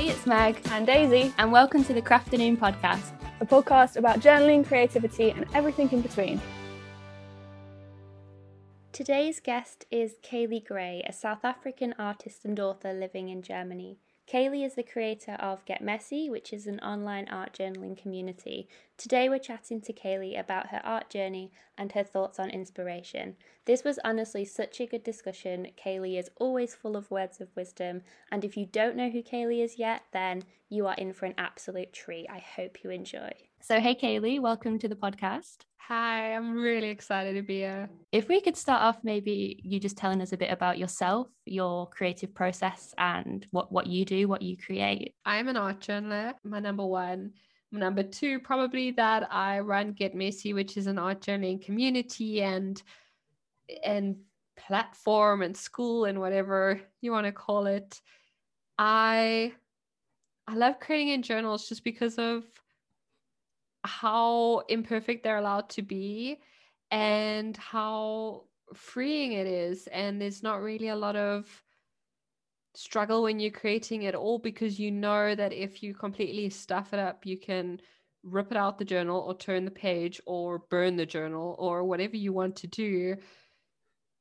Hey, it's Meg and Daisy, and welcome to the Crafternoon podcast, a podcast about journaling, creativity, and everything in between. Today's guest is Kaylee Gray, a South African artist and author living in Germany. Kaylee is the creator of Get Messy, which is an online art journaling community. Today we're chatting to Kaylee about her art journey and her thoughts on inspiration. This was honestly such a good discussion. Kaylee is always full of words of wisdom, and if you don't know who Kaylee is yet, then you are in for an absolute treat. I hope you enjoy. So, hey Kaylee, welcome to the podcast. Hi, I'm really excited to be here. If we could start off, maybe you just telling us a bit about yourself, your creative process, and what, what you do, what you create. I'm an art journaler, my number one. Number two, probably that I run Get Messy, which is an art journaling community and and platform and school and whatever you want to call it. I I love creating in journals just because of how imperfect they're allowed to be and how freeing it is. And there's not really a lot of struggle when you're creating it all because you know that if you completely stuff it up you can rip it out the journal or turn the page or burn the journal or whatever you want to do.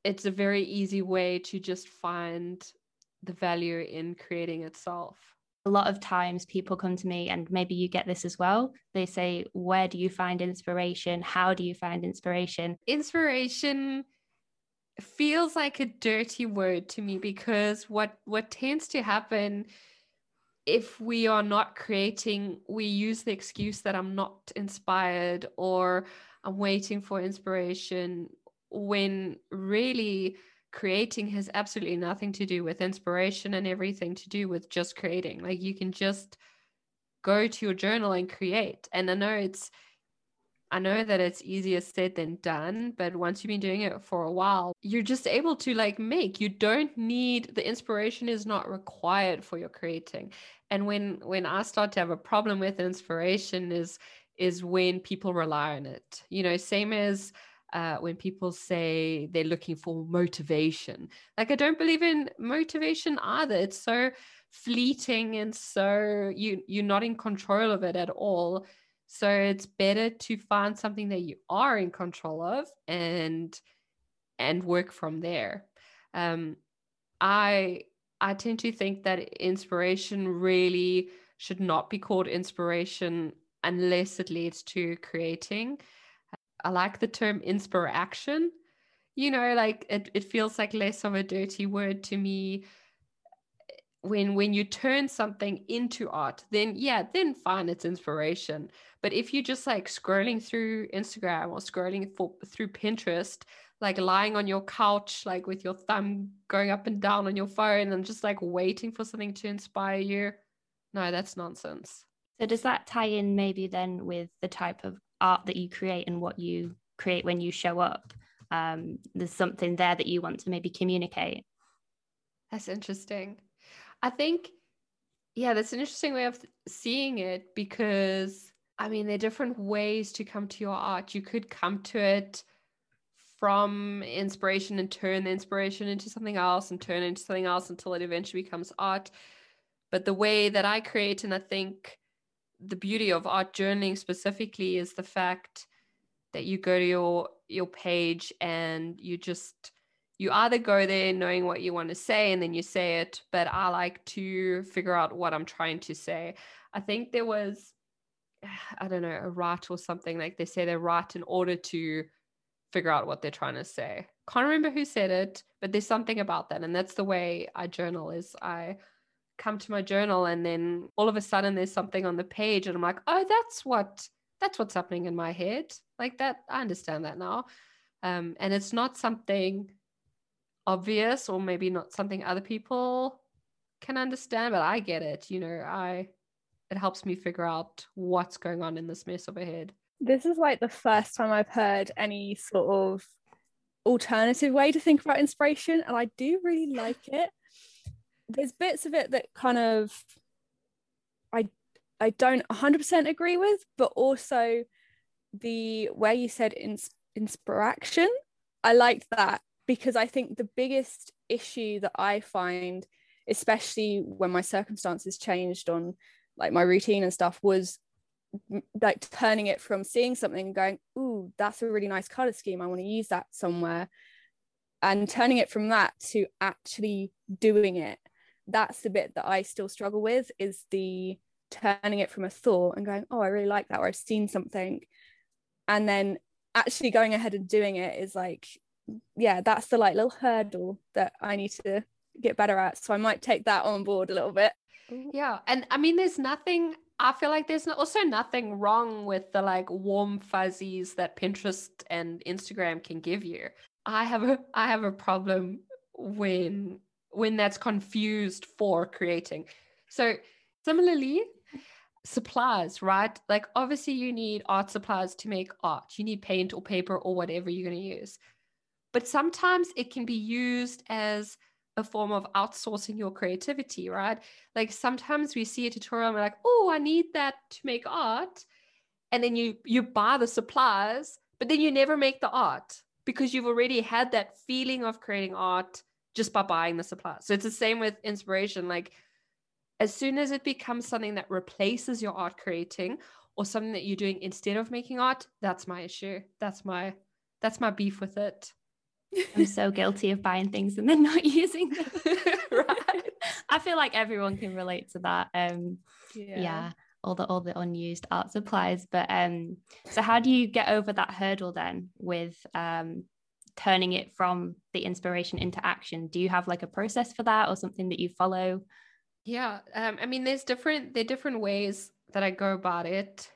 It's a very easy way to just find the value in creating itself a lot of times people come to me and maybe you get this as well. They say where do you find inspiration? How do you find inspiration? Inspiration feels like a dirty word to me because what what tends to happen if we are not creating we use the excuse that i'm not inspired or i'm waiting for inspiration when really creating has absolutely nothing to do with inspiration and everything to do with just creating. Like you can just go to your journal and create. And I know it's I know that it's easier said than done, but once you've been doing it for a while, you're just able to like make. You don't need the inspiration is not required for your creating. And when when I start to have a problem with inspiration is is when people rely on it. You know, same as uh, when people say they're looking for motivation. Like, I don't believe in motivation either. It's so fleeting and so you you're not in control of it at all. So it's better to find something that you are in control of and and work from there. Um, I I tend to think that inspiration really should not be called inspiration unless it leads to creating. I like the term inspiration. You know, like it, it feels like less of a dirty word to me. When when you turn something into art, then yeah, then fine, it's inspiration. But if you're just like scrolling through Instagram or scrolling for, through Pinterest, like lying on your couch, like with your thumb going up and down on your phone and just like waiting for something to inspire you, no, that's nonsense. So does that tie in maybe then with the type of art that you create and what you create when you show up um, there's something there that you want to maybe communicate. That's interesting. I think yeah that's an interesting way of seeing it because i mean there are different ways to come to your art. You could come to it from inspiration and turn the inspiration into something else and turn into something else until it eventually becomes art. But the way that i create and i think the beauty of art journaling specifically is the fact that you go to your your page and you just you either go there knowing what you want to say and then you say it but i like to figure out what i'm trying to say. I think there was i don't know a write or something like they say they write in order to figure out what they're trying to say. Can't remember who said it but there's something about that and that's the way i journal is i come to my journal and then all of a sudden there's something on the page and I'm like, oh, that's what that's what's happening in my head. Like that, I understand that now. Um, and it's not something obvious or maybe not something other people can understand, but I get it. You know, I it helps me figure out what's going on in this mess of a head. This is like the first time I've heard any sort of alternative way to think about inspiration, and I do really like it there's bits of it that kind of I I don't 100% agree with, but also the where you said ins- inspiration, I liked that because I think the biggest issue that I find especially when my circumstances changed on like my routine and stuff was like turning it from seeing something and going ooh that's a really nice color scheme. I want to use that somewhere and turning it from that to actually doing it that's the bit that i still struggle with is the turning it from a thought and going oh i really like that or i've seen something. And then actually going ahead and doing it is like yeah that's the like little hurdle that i need to get better at. So i might take that on board a little bit. Yeah. And i mean there's nothing i feel like there's also nothing wrong with the like warm fuzzies that pinterest and instagram can give you. I have a i have a problem when when that's confused for creating so similarly supplies, right? Like, obviously, you need art supplies to make art. You need paint or paper or whatever you're going to use. But sometimes it can be used as a form of outsourcing your creativity, right? Like sometimes we see a tutorial and we're like, oh, I need that to make art. And then you you buy the supplies, but then you never make the art because you've already had that feeling of creating art just by buying the supplies. So it's the same with inspiration. Like as soon as it becomes something that replaces your art creating or something that you're doing instead of making art that's my issue that's my that's my beef with it i'm so guilty of buying things and then not using them right i feel like everyone can relate to that um yeah. yeah all the all the unused art supplies but um so how do you get over that hurdle then with um turning it from the inspiration into action do you have like a process for that or something that you follow yeah, um, I mean, there's different there are different ways that I go about it.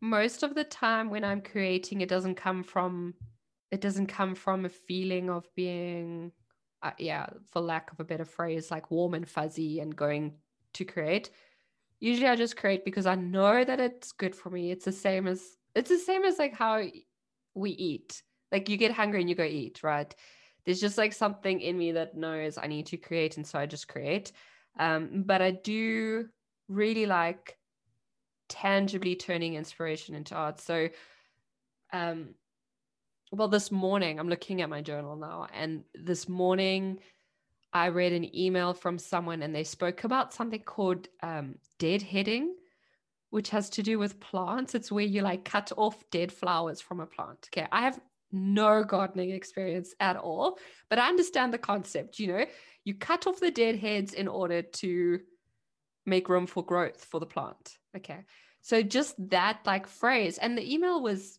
Most of the time, when I'm creating, it doesn't come from it doesn't come from a feeling of being, uh, yeah, for lack of a better phrase, like warm and fuzzy and going to create. Usually, I just create because I know that it's good for me. It's the same as it's the same as like how we eat. Like you get hungry and you go eat, right? There's just like something in me that knows I need to create, and so I just create. Um, but I do really like tangibly turning inspiration into art. So, um, well, this morning, I'm looking at my journal now, and this morning, I read an email from someone and they spoke about something called um, deadheading, which has to do with plants. It's where you like cut off dead flowers from a plant. Okay. I have no gardening experience at all, but I understand the concept. You know, you cut off the dead heads in order to make room for growth for the plant. Okay. So just that like phrase, and the email was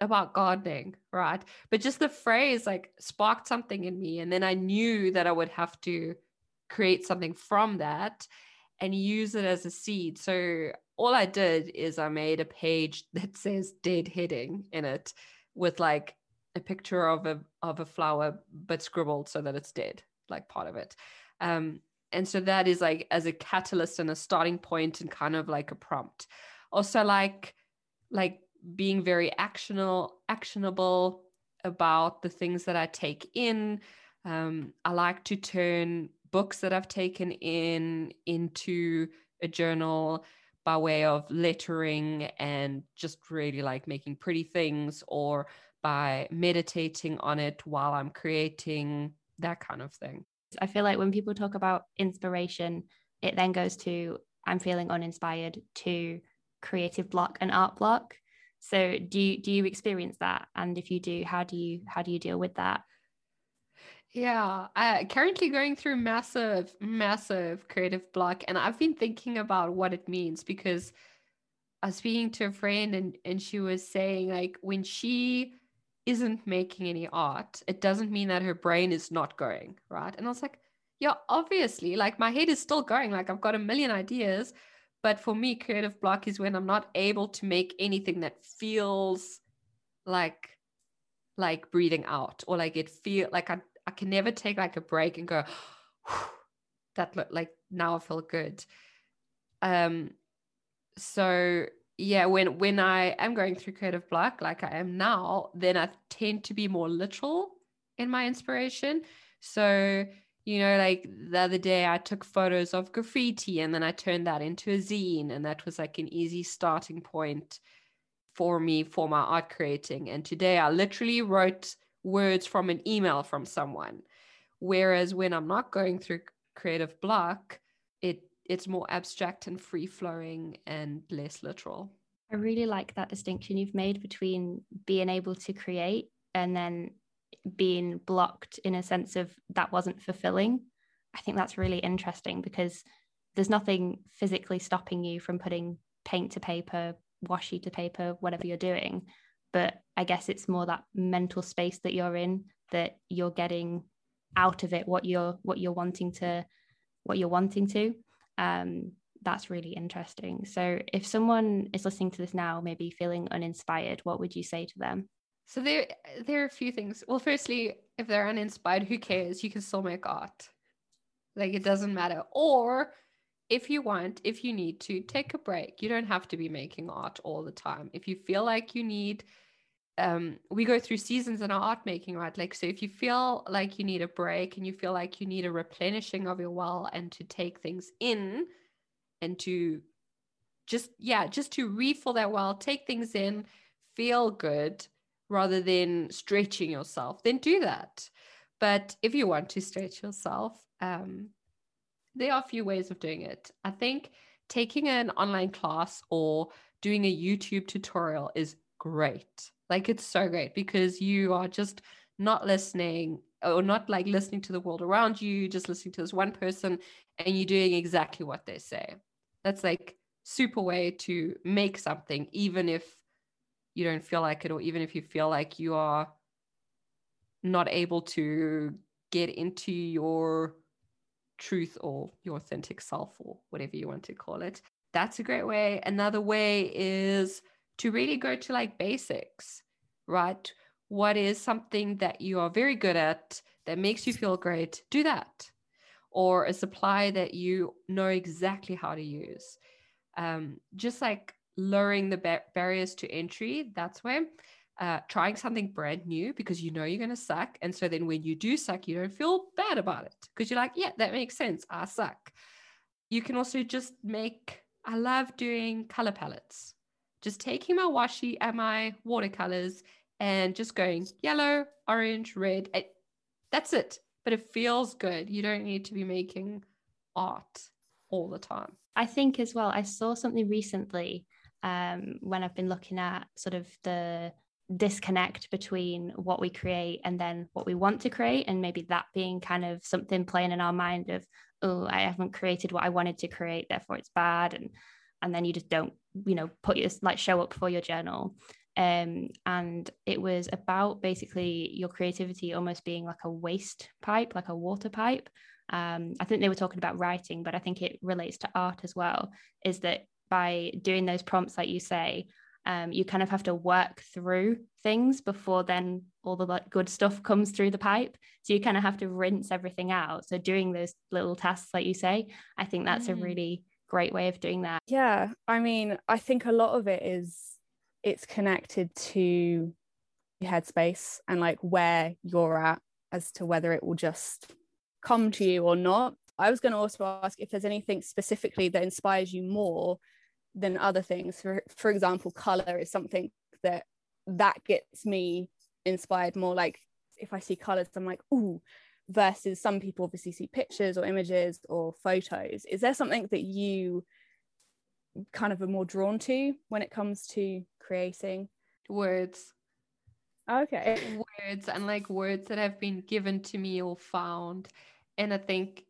about gardening, right? But just the phrase like sparked something in me. And then I knew that I would have to create something from that and use it as a seed. So all I did is I made a page that says deadheading in it with like a picture of a of a flower but scribbled so that it's dead like part of it. Um and so that is like as a catalyst and a starting point and kind of like a prompt. Also like like being very actionable actionable about the things that i take in. Um, i like to turn books that i've taken in into a journal by way of lettering and just really like making pretty things or by meditating on it while i'm creating that kind of thing. I feel like when people talk about inspiration, it then goes to I'm feeling uninspired to creative block and art block. So do you do you experience that? And if you do, how do you how do you deal with that? Yeah, uh, currently going through massive, massive creative block, and I've been thinking about what it means because I was speaking to a friend, and and she was saying like when she isn't making any art, it doesn't mean that her brain is not going, right? And I was like, yeah, obviously, like my head is still going, like I've got a million ideas. But for me, creative block is when I'm not able to make anything that feels like like breathing out or like it feel like I, I can never take like a break and go that look like now I feel good. Um so yeah when when i am going through creative block like i am now then i tend to be more literal in my inspiration so you know like the other day i took photos of graffiti and then i turned that into a zine and that was like an easy starting point for me for my art creating and today i literally wrote words from an email from someone whereas when i'm not going through creative block, it it's more abstract and free flowing and less literal. I really like that distinction you've made between being able to create and then being blocked in a sense of that wasn't fulfilling. I think that's really interesting because there's nothing physically stopping you from putting paint to paper, washi to paper, whatever you're doing. But I guess it's more that mental space that you're in that you're getting out of it what you're what you're wanting to what you're wanting to. Um, that's really interesting. So if someone is listening to this now, maybe feeling uninspired, what would you say to them? So there there are a few things. Well, firstly, if they're uninspired, who cares? You can still make art. Like it doesn't matter. Or if you want, if you need to, take a break. You don't have to be making art all the time. If you feel like you need um we go through seasons in our art making right like so if you feel like you need a break and you feel like you need a replenishing of your well and to take things in and to just yeah just to refill that well take things in feel good rather than stretching yourself then do that but if you want to stretch yourself um there are a few ways of doing it. I think taking an online class or doing a youtube tutorial is great. Like it's so great because you are just not listening or not like listening to the world around you just listening to this one person and you're doing exactly what they say. That's like super way to make something even if you don't feel like it or even if you feel like you are not able to get into your truth or your authentic self or whatever you want to call it. That's a great way. Another way is to really go to like basics right? What is something that you are very good at that makes you feel great? Do that. Or a supply that you know exactly how to use. Um, just like lowering the ba- barriers to entry, that's where uh, trying something brand new because you know you're going to suck. And so then when you do suck, you don't feel bad about it because you're like, yeah, that makes sense. I suck. You can also just make, I love doing color palettes. Just taking my washi and my watercolors and just going yellow, orange, red. that's it but it feels good. You don't need to be making art all the time. I think as well, I saw something recently um, when I've been looking at sort of the disconnect between what we create and then what we want to create, and maybe that being kind of something playing in our mind of, oh, I haven't created what I wanted to create, therefore it's bad, and and then you just don't, you know, put your like show up for your journal um, and it was about basically your creativity almost being like a waste pipe, like a water pipe. Um, I think they were talking about writing, but I think it relates to art as well. Is that by doing those prompts, like you say, um, you kind of have to work through things before then all the like good stuff comes through the pipe. So you kind of have to rinse everything out. So doing those little tasks, like you say, I think that's mm. a really great way of doing that. Yeah, I mean, I think a lot of it is it's connected to your headspace and like where you're at as to whether it will just come to you or not. I was going to also ask if there's anything specifically that inspires you more than other things. For for example, color is something that that gets me inspired more. Like if I see colors, I'm like, ooh. Versus some people obviously see pictures or images or photos. Is there something that you kind of are more drawn to when it comes to creating? Words. Okay. Words and like words that have been given to me or found. And I think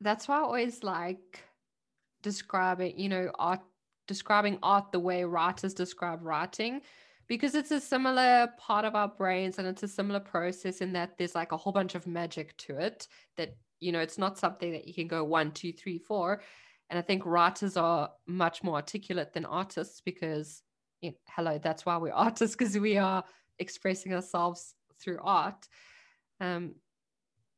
that's why I always like describing, you know, art describing art the way writers describe writing because it's a similar part of our brains and it's a similar process in that there's like a whole bunch of magic to it that you know it's not something that you can go one two three four and I think writers are much more articulate than artists because, you know, hello, that's why we're artists because we are expressing ourselves through art. Um,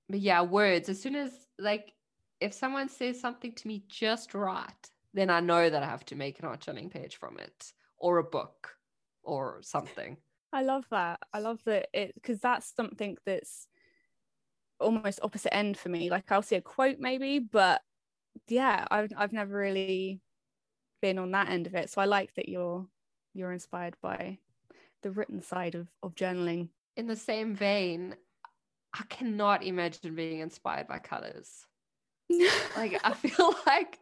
but yeah, words. As soon as like if someone says something to me just right, then I know that I have to make an art journaling page from it or a book or something. I love that. I love that it because that's something that's almost opposite end for me. Like I'll see a quote maybe, but yeah I've, I've never really been on that end of it so i like that you're you're inspired by the written side of, of journaling in the same vein i cannot imagine being inspired by colors Like I feel like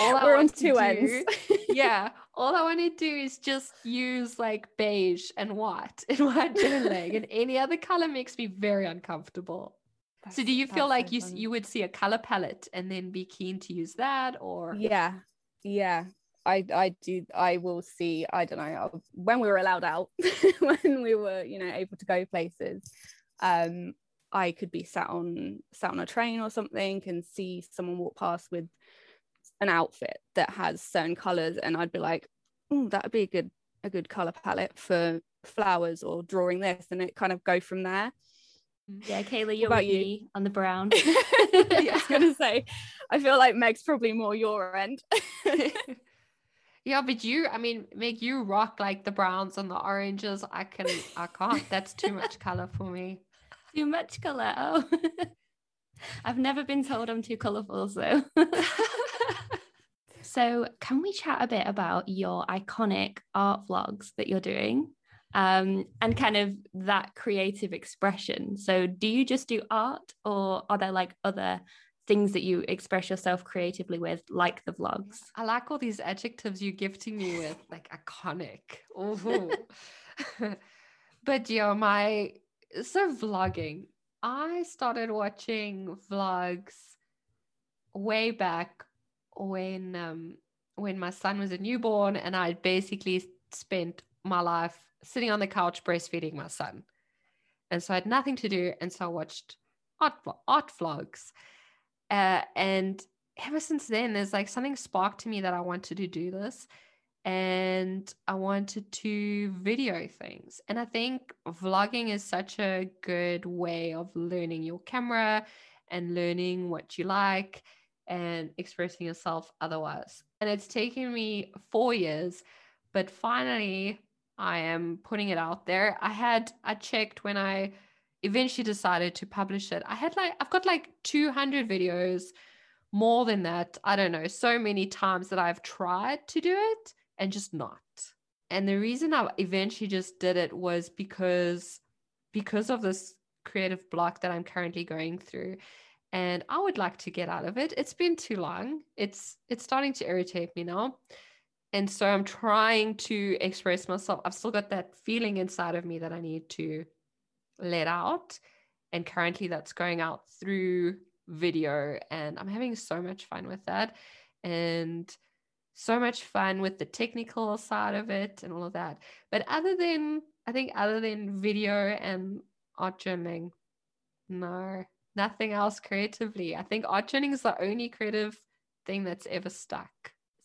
all I We're on two do- ends. yeah, all I want to do is just use like beige and white in my journaling, and any other color makes me very uncomfortable. so, do you feel like you s- you would see a color palette and then be keen to use that, or Yeah, yeah. I I do. I will see. I don't know when we were allowed out, when we were you know able to go places. Um, I could be sat on sat on a train or something and see someone walk past with an outfit that has certain colors, and I'd be like, oh, that would be a good a good color palette for flowers or drawing this, and it kind of go from there. Mm-hmm. Yeah, Kayla, you're about you? me on the brown. I was gonna say, I feel like Meg's probably more your end. yeah, but you, I mean, make you rock like the browns and the oranges. I can, I can't. That's too much color for me. Too much colour. Oh. I've never been told I'm too colourful, so. so, can we chat a bit about your iconic art vlogs that you're doing um, and kind of that creative expression? So, do you just do art or are there like other things that you express yourself creatively with, like the vlogs? I like all these adjectives you're gifting me with, like iconic. Ooh. but yeah, my so vlogging. I started watching vlogs way back when um when my son was a newborn and I basically spent my life sitting on the couch breastfeeding my son. And so I had nothing to do and so I watched art art vlogs. Uh, and ever since then there's like something sparked to me that I wanted to do this and I wanted to video things. And I think vlogging is such a good way of learning your camera and learning what you like and expressing yourself otherwise. And it's taken me four years, but finally I am putting it out there. I had, I checked when I eventually decided to publish it. I had like, I've got like 200 videos, more than that. I don't know, so many times that I've tried to do it and just not. And the reason I eventually just did it was because because of this creative block that I'm currently going through and I would like to get out of it. It's been too long. It's it's starting to irritate me now. And so I'm trying to express myself. I've still got that feeling inside of me that I need to let out. And currently that's going out through video and I'm having so much fun with that. And so much fun with the technical side of it and all of that. But other than, I think, other than video and art journaling, no, nothing else creatively. I think art journaling is the only creative thing that's ever stuck.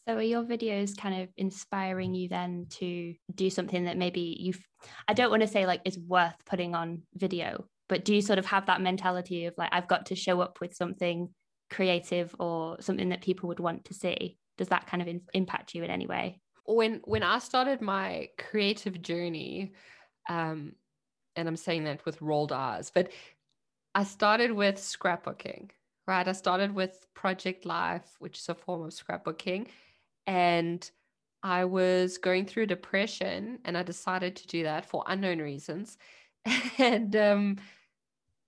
So are your videos kind of inspiring you then to do something that maybe you've I don't want to say like is worth putting on video, but do you sort of have that mentality of like I've got to show up with something creative or something that people would want to see? Does that kind of in- impact you in any way? When when I started my creative journey, um, and I'm saying that with rolled eyes, but I started with scrapbooking, right? I started with Project Life, which is a form of scrapbooking. And I was going through depression and I decided to do that for unknown reasons. and um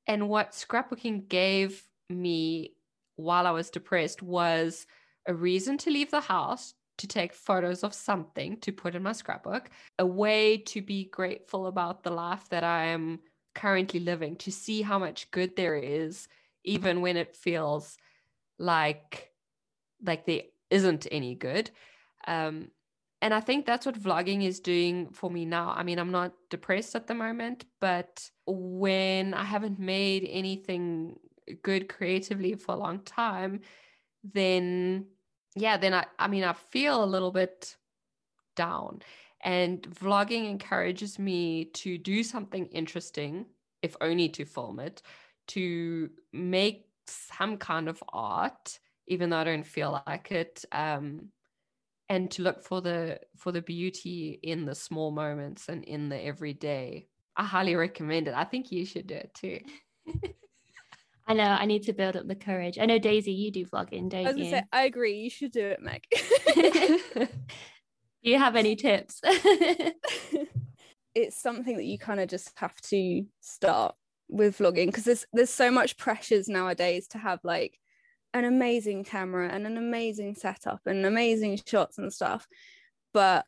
and what scrapbooking gave me while I was depressed was a reason to leave the house to take photos of something to put in my scrapbook, a way to be grateful about the life that I am currently living, to see how much good there is, even when it feels like like there isn't any good. Um, and I think that's what vlogging is doing for me now. I mean, I'm not depressed at the moment, but when I haven't made anything good creatively for a long time, then yeah, then I, I mean, I feel a little bit down. And vlogging encourages me to do something interesting, if only to film it, to make some kind of art, even though I don't feel like it. Um, and to look for the for the beauty in the small moments and in the everyday. I highly recommend it. I think you should do it too. I know I need to build up the courage. I know Daisy, you do vlogging, I don't was you? say, I agree. You should do it, Meg. do you have any tips? it's something that you kind of just have to start with vlogging because there's there's so much pressures nowadays to have like an amazing camera and an amazing setup and amazing shots and stuff. But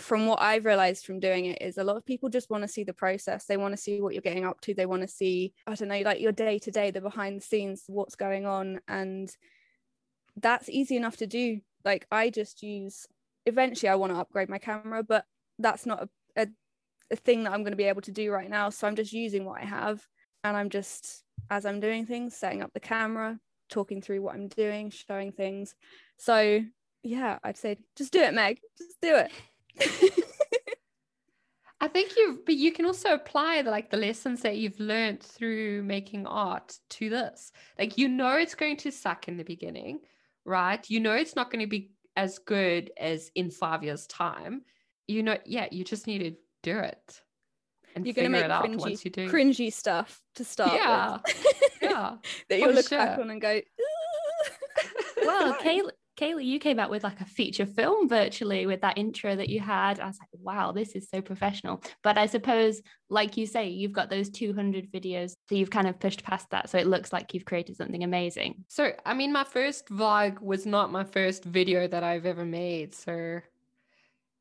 from what I've realized from doing it is a lot of people just want to see the process. They want to see what you're getting up to. They want to see, I don't know, like your day to day, the behind the scenes, what's going on. And that's easy enough to do. Like I just use, eventually I want to upgrade my camera, but that's not a, a, a thing that I'm going to be able to do right now. So I'm just using what I have. And I'm just, as I'm doing things, setting up the camera, talking through what I'm doing, showing things. So yeah, I'd say just do it, Meg. Just do it. I think you but you can also apply the, like the lessons that you've learned through making art to this. Like you know it's going to suck in the beginning, right? You know it's not going to be as good as in 5 years time. You know yeah, you just need to do it. And You're going to make cringy, cringy stuff to start yeah. with. yeah. that you'll look sure. back on and go, well, Kaylee, Kaylee, you came out with like a feature film virtually with that intro that you had. I was like, wow, this is so professional. But I suppose, like you say, you've got those 200 videos. So you've kind of pushed past that. So it looks like you've created something amazing. So, I mean, my first vlog was not my first video that I've ever made. So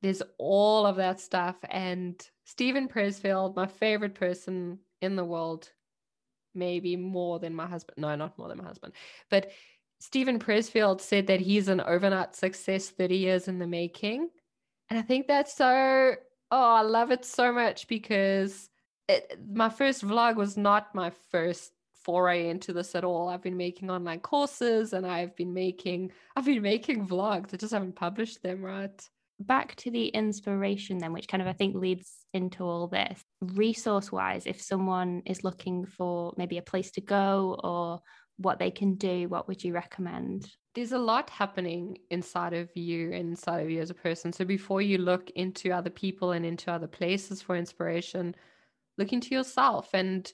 there's all of that stuff. And Steven Pressfield, my favorite person in the world, maybe more than my husband. No, not more than my husband. But Steven Pressfield said that he's an overnight success 30 years in the making. And I think that's so, oh, I love it so much because it, my first vlog was not my first foray into this at all. I've been making online courses and I've been making, I've been making vlogs. I just haven't published them, right? Back to the inspiration then, which kind of I think leads into all this. Resource wise, if someone is looking for maybe a place to go or what they can do, what would you recommend? There's a lot happening inside of you, inside of you as a person. So before you look into other people and into other places for inspiration, look into yourself. And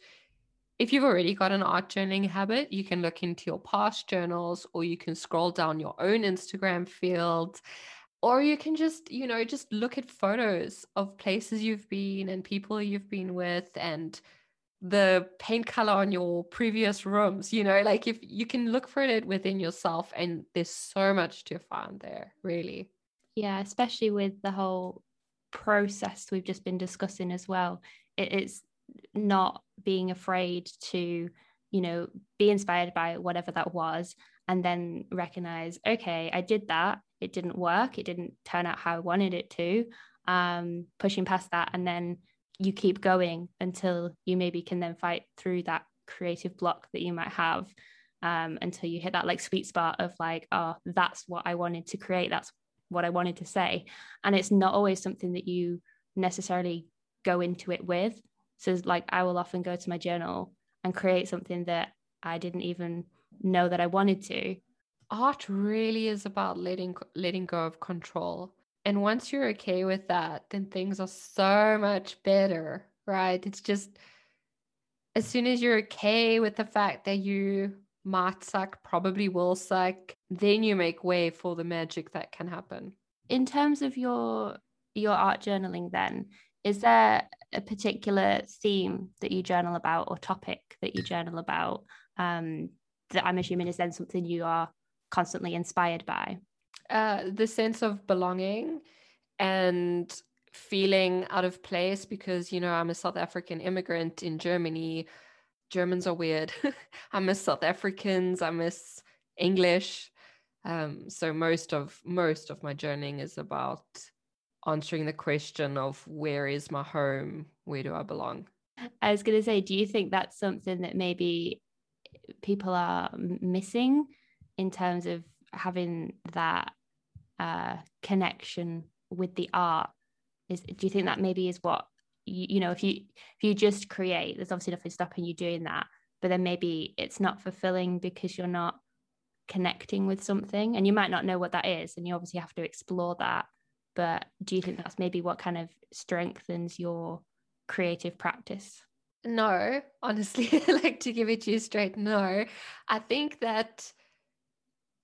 if you've already got an art journaling habit, you can look into your past journals or you can scroll down your own Instagram field or you can just you know just look at photos of places you've been and people you've been with and the paint color on your previous rooms you know like if you can look for it within yourself and there's so much to find there really. Yeah especially with the whole process we've just been discussing as well it is not being afraid to you know be inspired by whatever that was and then recognize okay i did that. It didn't work. It didn't turn out how i wanted it to um pushing past that and then you keep going until you maybe can then fight through that creative block that you might have um, until you hit that like sweet spot of like oh that's what i wanted to create. That's what i wanted to say. And it's not always something that you necessarily go into it with. So like i will often go to my journal and create something that i didn't even know that i wanted to. Art really is about letting letting go of control and once you're okay with that, then things are so much better, right? It's just as soon as you're okay with the fact that you might suck, probably will suck, then you make way for the magic that can happen. In terms of your your art journaling then, is there a particular theme that you journal about or topic that you journal about um, that I'm assuming is then something you are constantly inspired by? Uh, the sense of belonging and feeling out of place because you know I'm a South African immigrant in Germany. Germans are weird. I miss South Africans. I miss English. Um, so most of most of my journeying is about answering the question of where is my home? Where do I belong? I was going to say, do you think that's something that maybe people are missing in terms of having that uh, connection with the art is do you think that maybe is what you, you know if you if you just create there's obviously nothing stopping you doing that but then maybe it's not fulfilling because you're not connecting with something and you might not know what that is and you obviously have to explore that but do you think that's maybe what kind of strengthens your creative practice? No honestly like to give it to you straight no. I think that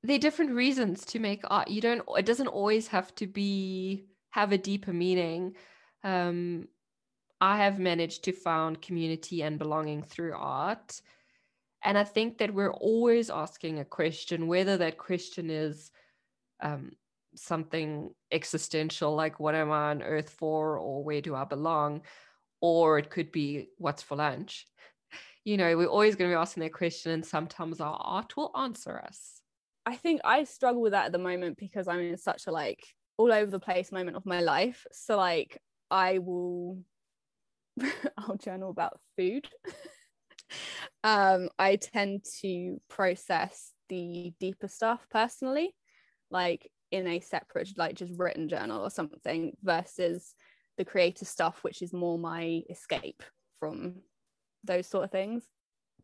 there are different reasons to make art you don't it doesn't always have to be have a deeper meaning um i have managed to found community and belonging through art And I think that we're always asking a question, whether that question is um, something existential, like what am I on earth for, or where do I belong? Or it could be what's for lunch. You know, we're always going to be asking that question, and sometimes our art will answer us. I think I struggle with that at the moment because I'm in such a like all over the place moment of my life. So like I will I'll journal about food. um, I tend to process the deeper stuff personally, like in a separate, like just written journal or something, versus the creative stuff, which is more my escape from those sort of things.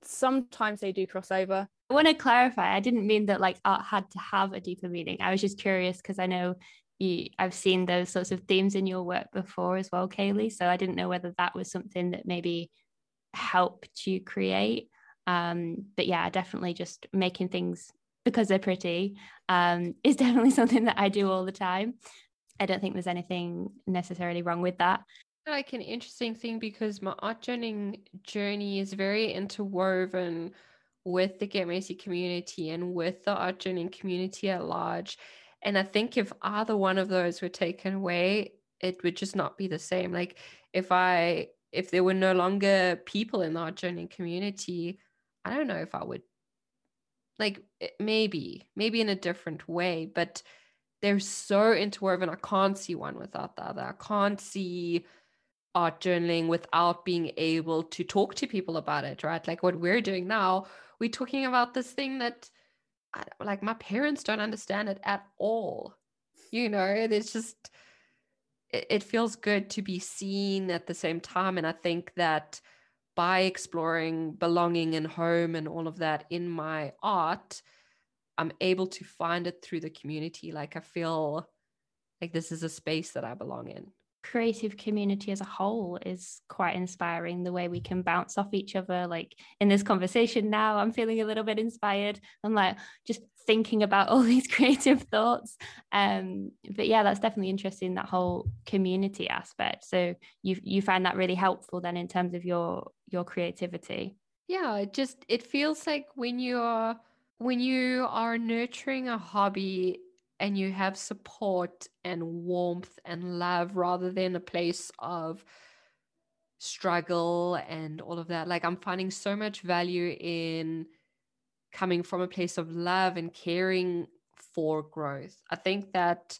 Sometimes they do cross over. I want to clarify, I didn't mean that like art had to have a deeper meaning. I was just curious because I know you I've seen those sorts of themes in your work before as well, Kaylee. So I didn't know whether that was something that maybe helped you create. Um, but yeah, definitely just making things because they're pretty um, is definitely something that I do all the time. I don't think there's anything necessarily wrong with that. Like an interesting thing because my art journaling journey is very interwoven with the Get Messy community and with the art journaling community at large. And I think if either one of those were taken away, it would just not be the same. Like if I if there were no longer people in the art journaling community, I don't know if I would like maybe, maybe in a different way, but they're so interwoven. I can't see one without the other. I can't see art journaling without being able to talk to people about it, right? Like what we're doing now, we're talking about this thing that like my parents don't understand it at all. You know, it's just it, it feels good to be seen at the same time. And I think that by exploring belonging and home and all of that in my art, I'm able to find it through the community. Like I feel like this is a space that I belong in creative community as a whole is quite inspiring the way we can bounce off each other. Like in this conversation now i'm feeling a little bit inspired. I'm like just thinking about all these creative thoughts. Um but yeah that's definitely interesting that whole community aspect. So you you find that really helpful then in terms of your your creativity. Yeah it just it feels like when you are when you are nurturing a hobby and you have support and warmth and love rather than a place of struggle and all of that. Like, I'm finding so much value in coming from a place of love and caring for growth. I think that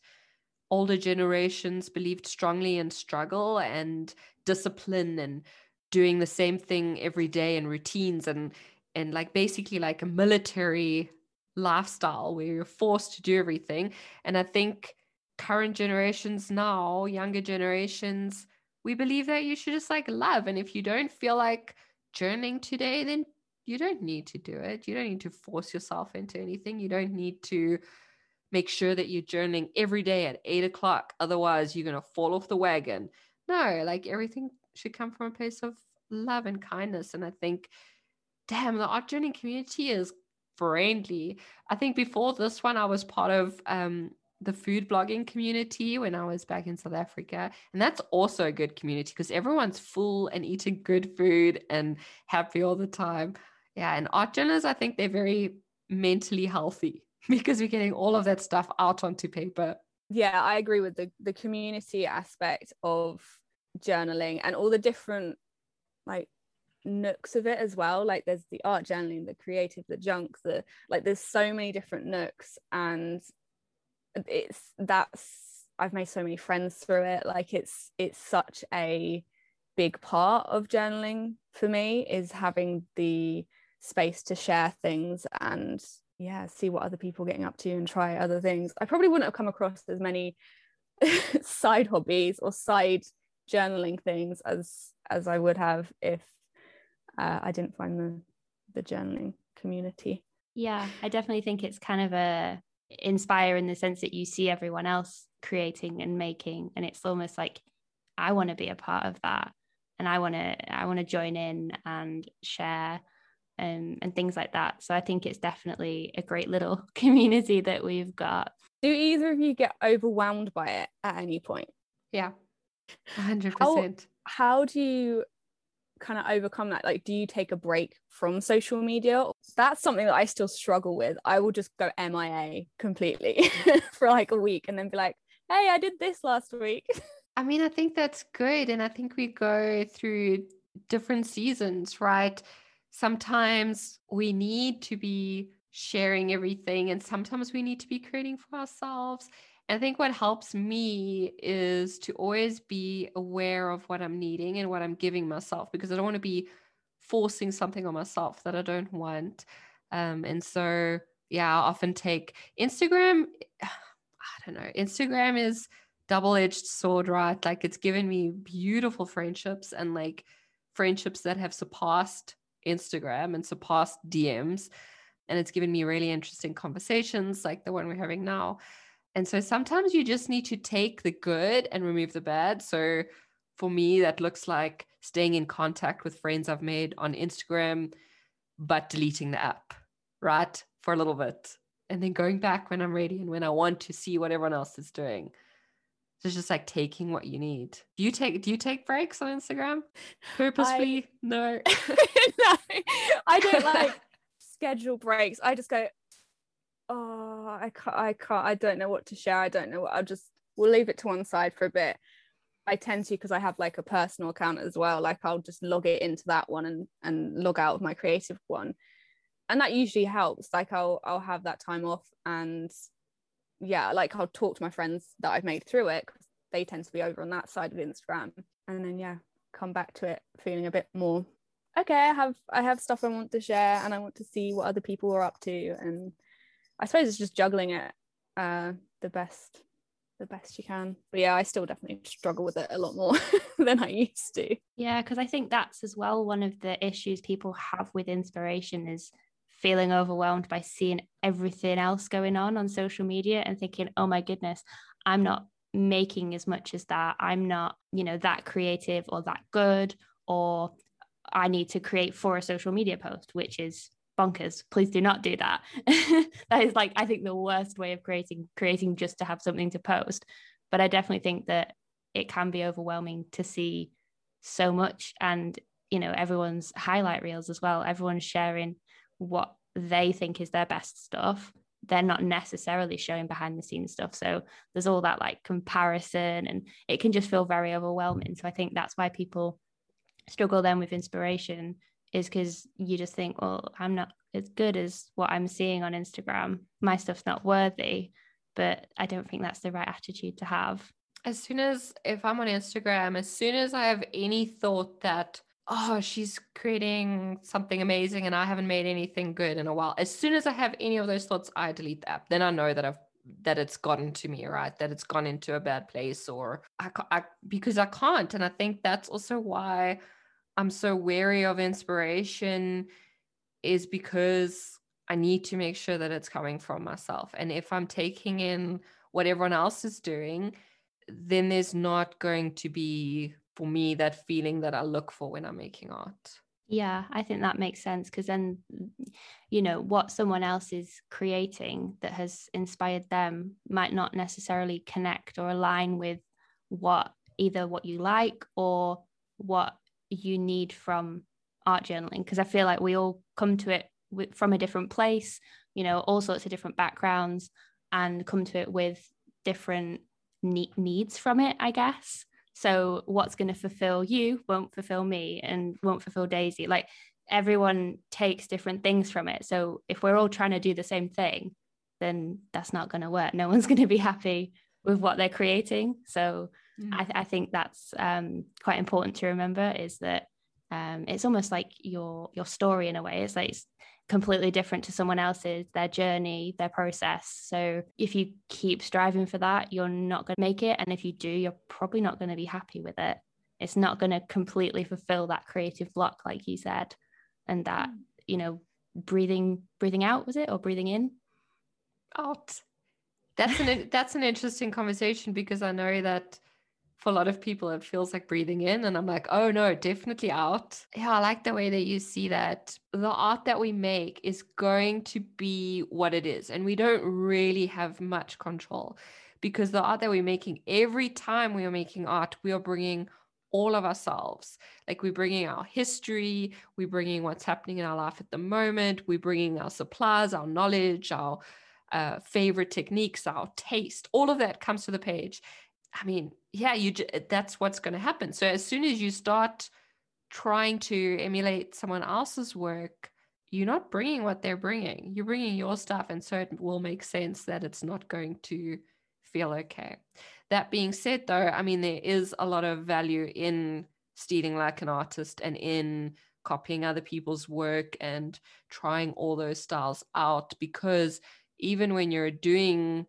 older generations believed strongly in struggle and discipline and doing the same thing every day and routines and and like basically like a military lifestyle where you're forced to do everything. And I think current generations now, younger generations, we believe that you should just like love. And if you don't feel like journaling today, then you don't need to do it. You don't need to force yourself into anything. You don't need to make sure that you're journaling every day at eight o'clock. Otherwise, you're going to fall off the wagon. No, like everything should come from a place of love and kindness. And I think, damn, the art journaling community is friendly. I think before this one, I was part of um, the food blogging community when I was back in South Africa. And that's also a good community because everyone's full and eating good food and happy all the time. Yeah. And art journalists, I think they're very mentally healthy because we're getting all of that stuff out onto paper. Yeah, I agree with the the community aspect of journaling and all the different like nooks of it as well. Like there's the art journaling the creative the junk the like there's so many different nooks and it's that's i've made so many friends through it. Like it's it's such a big part of journaling for me is having the space to share things and yeah see what other people are getting up to and try other things. I probably wouldn't have come across as many side hobbies or side journaling things as as i would have if uh, I didn't find the the journaling community. Yeah, I definitely think it's kind of a inspire in the sense that you see everyone else creating and making, and it's almost like I want to be a part of that, and I want to I want to join in and share. Um, and things like that. So I think it's definitely a great little community that we've got. Do either of you get overwhelmed by it at any point? Yeah, 100%. How, how do you kind of overcome that like do you take a break from social media? That's something that i still struggle with. I will just go mia completely for like a week and then be like hey i did this last week. I mean i think that's good and i think we go through different seasons right? Sometimes we need to be sharing everything and sometimes we need to be creating for ourselves I think what helps me is to always be aware of what I'm needing and what I'm giving myself because I don't want to be forcing something on myself that I don't want. Um, and so, yeah, I often take Instagram. I don't know. Instagram is double edged sword, right? Like it's given me beautiful friendships and like friendships that have surpassed Instagram and surpassed DMs. And it's given me really interesting conversations like the one we're having now. And so sometimes you just need to take the good and remove the bad. So for me, that looks like staying in contact with friends I've made on Instagram, but deleting the app, right? For a little bit. And then going back when I'm ready and when I want to see what everyone else is doing. So it's just like taking what you need. Do you take do you take breaks on Instagram? Purposefully? I, no. no. I don't like schedule breaks. I just go, oh i can't i can't i don't know what to share i don't know what i'll just we'll leave it to one side for a bit. I tend to because i have like a personal account as well like i'll just log it into that one and and log out of my creative one. And that usually helps like i'll i'll have that time off and yeah like i'll talk to my friends that i've made through it because they tend to be over on that side of instagram. And then yeah come back to it feeling a bit more okay i have i have stuff i want to share and i want to see what other people are up to and I suppose it's just juggling it uh, the best the best you can. But yeah, I still definitely struggle with it a lot more than I used to. Yeah, because I think that's as well one of the issues people have with inspiration is feeling overwhelmed by seeing everything else going on on social media and thinking, "Oh my goodness, I'm not making as much as that. I'm not, you know, that creative or that good or I need to create for a social media post, which is bonkers please do not do that. That is like i think the worst way of creating creating just to have something to post but i definitely think that it can be overwhelming to see so much and you know everyone's highlight reels as well. Everyone's sharing what they think is their best stuff. They're not necessarily showing behind the scenes stuff so there's all that like comparison and it can just feel very overwhelming. So i think that's why people struggle then with inspiration is because you just think, well, I'm not as good as what I'm seeing on Instagram. My stuff's not worthy. But I don't think that's the right attitude to have. As soon as, if I'm on Instagram, as soon as I have any thought that, oh, she's creating something amazing and I haven't made anything good in a while, as soon as I have any of those thoughts, I delete the app. Then I know that I've that it's gotten to me right that it's gone into a bad place or I, I because i can't and i think that's also why I'm so wary of inspiration is because I need to make sure that it's coming from myself. And if I'm taking in what everyone else is doing, then there's not going to be for me that feeling that I look for when I'm making art. Yeah, I think that makes sense because then, you know, what someone else is creating that has inspired them might not necessarily connect or align with what either what you like or what you need from art journaling because I feel like we all come to it with, from a different place, you know, all sorts of different backgrounds, and come to it with different ne- needs from it, I guess. So what's going to fulfill you won't fulfill me and won't fulfill Daisy. Like everyone takes different things from it. So if we're all trying to do the same thing, then that's not going to work. No one's going to be happy with what they're creating. So mm. I, th- I, think that's um, quite important to remember is that um, it's almost like your your story in a way. It's like it's completely different to someone else's, their journey, their process. So if you keep striving for that, you're not going to make it. And if you do, you're probably not going to be happy with it. It's not going to completely fulfill that creative block, like you said, and that mm. you know breathing breathing out was it or breathing in out that's an that's an interesting conversation because I know that for a lot of people it feels like breathing in and I'm like, "Oh no, definitely out." Yeah, I like the way that you see that the art that we make is going to be what it is and we don't really have much control because the art that we're making every time we are making art, we are bringing all of ourselves. Like we're bringing our history, we're bringing what's happening in our life at the moment, we're bringing our supplies, our knowledge, our uh, favorite techniques, our taste, all of that comes to the page. I mean, yeah, you that's what's going to happen. So as soon as you start trying to emulate someone else's work, you're not bringing what they're bringing. You're bringing your stuff, and so it will make sense that it's not going to feel okay. That being said, though, I mean, there is a lot of value in stealing like an artist and in copying other people's work and trying all those styles out because even when you're doing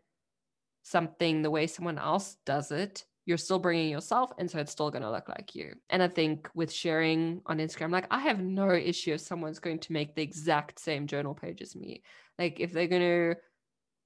something the way someone else does it, you're still bringing yourself and so it's still going to look like you. And i think with sharing on instagram like i have no issue if someone's going to make the exact same journal page as me. Like if they're going to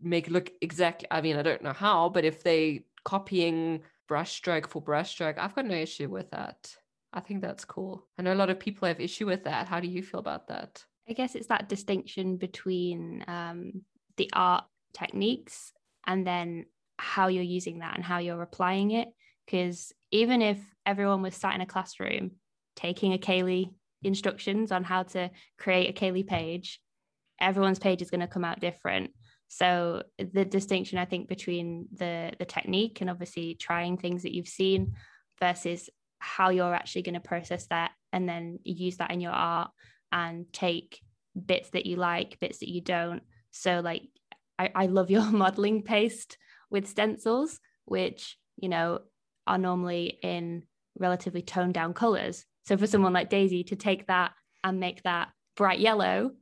make look exact i mean i don't know how but if they copying brushstroke for brushstroke i've got no issue with that. I think that's cool. I know a lot of people have issue with that. How do you feel about that? I guess it's that distinction between um, the art techniques and then how you're using that and how you're applying it. Because even if everyone was sat in a classroom taking a Kaylee instructions on how to create a Kaylee page everyone's page is going to come out different. So the distinction I think between the the technique and obviously trying things that you've seen versus how you're actually going to process that and then use that in your art and take bits that you like, bits that you don't. So like I, I love your modeling paste with stencils, which, you know, are normally in relatively toned down colors. So for someone like Daisy to take that and make that bright yellow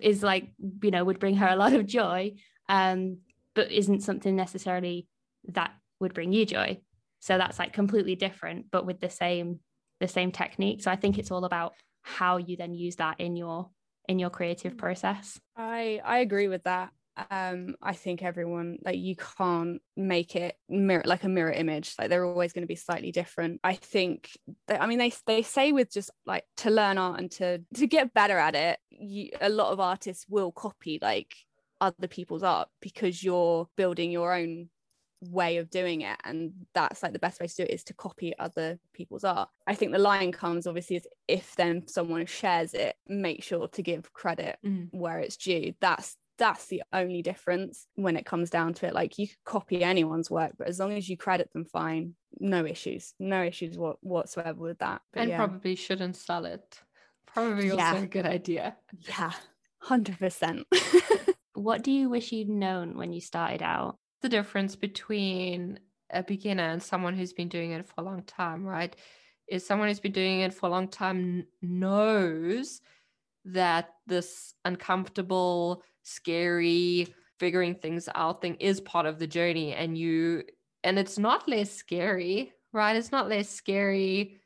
is like you know would bring her a lot of joy um but isn't something necessarily that would bring you joy. So that's like completely different but with the same the same technique. So i think it's all about how you then use that in your in your creative process. I i agree with that um i think everyone like you can't make it mirror like a mirror image like they're always going to be slightly different. I think that, i mean they they say with just like to learn art and to to get better at it you, a lot of artists will copy like other people's art because you're building your own way of doing it and that's like the best way to do it is to copy other people's art. I think the line comes obviously is if then someone shares it make sure to give credit mm. where it's due. That's that's the only difference when it comes down to it. Like you could copy anyone's work but as long as you credit them fine. No issues. No issues what, whatsoever with that. But and yeah. probably shouldn't sell it. Probably also yeah. a good idea. Yeah 100% what do you wish you'd known when you started out? The difference between a beginner and someone who's been doing it for a long time right is someone who's been doing it for a long time knows that this uncomfortable scary figuring things out thing is part of the journey and you and it's not less scary right? It's not less scary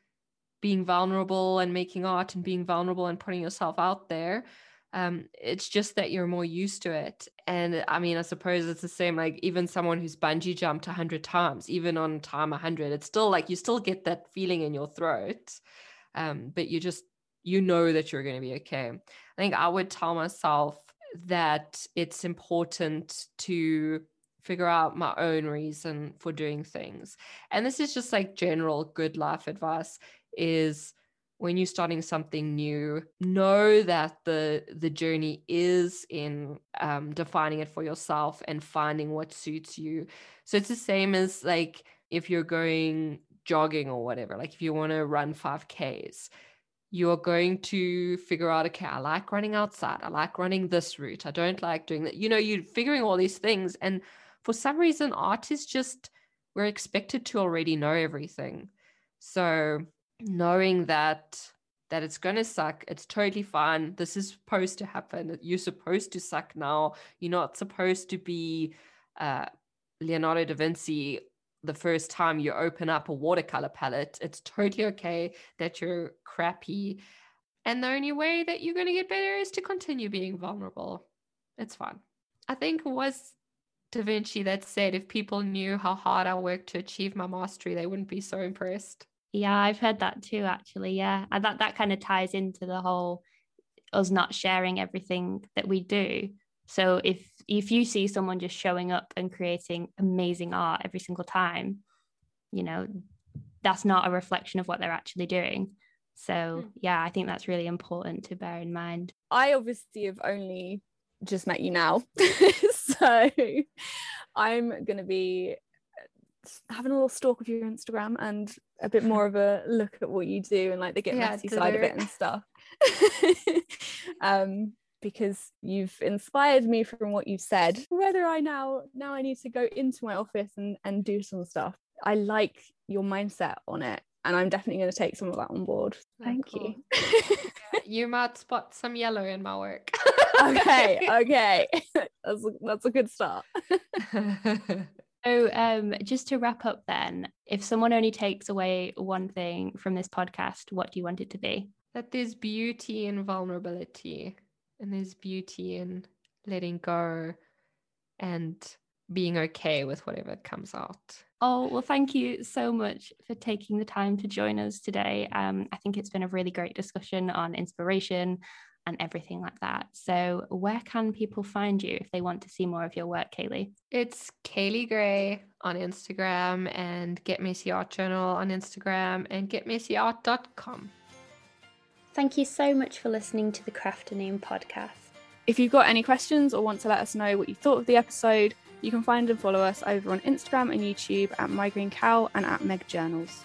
being vulnerable and making art and being vulnerable and putting yourself out there. Um, it's just that you're more used to it. And i mean i suppose it's the same like even someone who's bungee jumped a 100 times even on time a 100 it's still like you still get that feeling in your throat. Um, but you just you know that you're going to be okay i think i would tell myself that it's important to figure out my own reason for doing things. And this is just like general good life advice is when you're starting something new, know that the the journey is in um, defining it for yourself and finding what suits you. So it's the same as like if you're going jogging or whatever, like if you want to run 5Ks, you're going to figure out okay i like running outside i like running this route i don't like doing that. You know you're figuring all these things and for some reason artists just we're expected to already know everything. So knowing that that it's going to suck it's totally fine. This is supposed to happen. You're supposed to suck now. You're not supposed to be uh, leonardo da vinci the first time you open up a watercolor palette. It's totally okay that you're crappy. And the only way that you're going to get better is to continue being vulnerable. It's fine. I think was Da Vinci that said if people knew how hard I worked to achieve my mastery, they wouldn't be so impressed. Yeah, I've heard that too, actually. Yeah. And that, that kind of ties into the whole us not sharing everything that we do. So if if you see someone just showing up and creating amazing art every single time, you know, that's not a reflection of what they're actually doing. So, Mm. yeah, I think that's really important to bear in mind. I obviously have only just met you now. so I'm going to be having a little stalk of your Instagram and a bit more of a look at what you do and like the get Yeah, messy side of it and stuff. um, because you've inspired me from what you've said. Whether I now now I need to go into my office and, and do some stuff. I like your mindset on it. And I'm definitely going to take some of that on board. Oh, Thank cool. you. You might spot some yellow in my work. okay, okay. that's a, that's a good start. So, um, just to wrap up, then, if someone only takes away one thing from this podcast, what do you want it to be? that there's beauty in vulnerability and there's beauty in letting go and being okay with whatever comes out. Oh, well, thank you so much for taking the time to join us today. Um, I think it's been a really great discussion on inspiration and everything like that. So, where can people find you if they want to see more of your work, Kaylee? It's Kaylee Gray on Instagram and Get Messy Art Journal on Instagram and getmessyart.com. Thank you so much for listening to the Crafternoon podcast. If you've got any questions or want to let us know what you thought of the episode, you can find and follow us over on Instagram and YouTube at My Green Cow and at Meg Journals.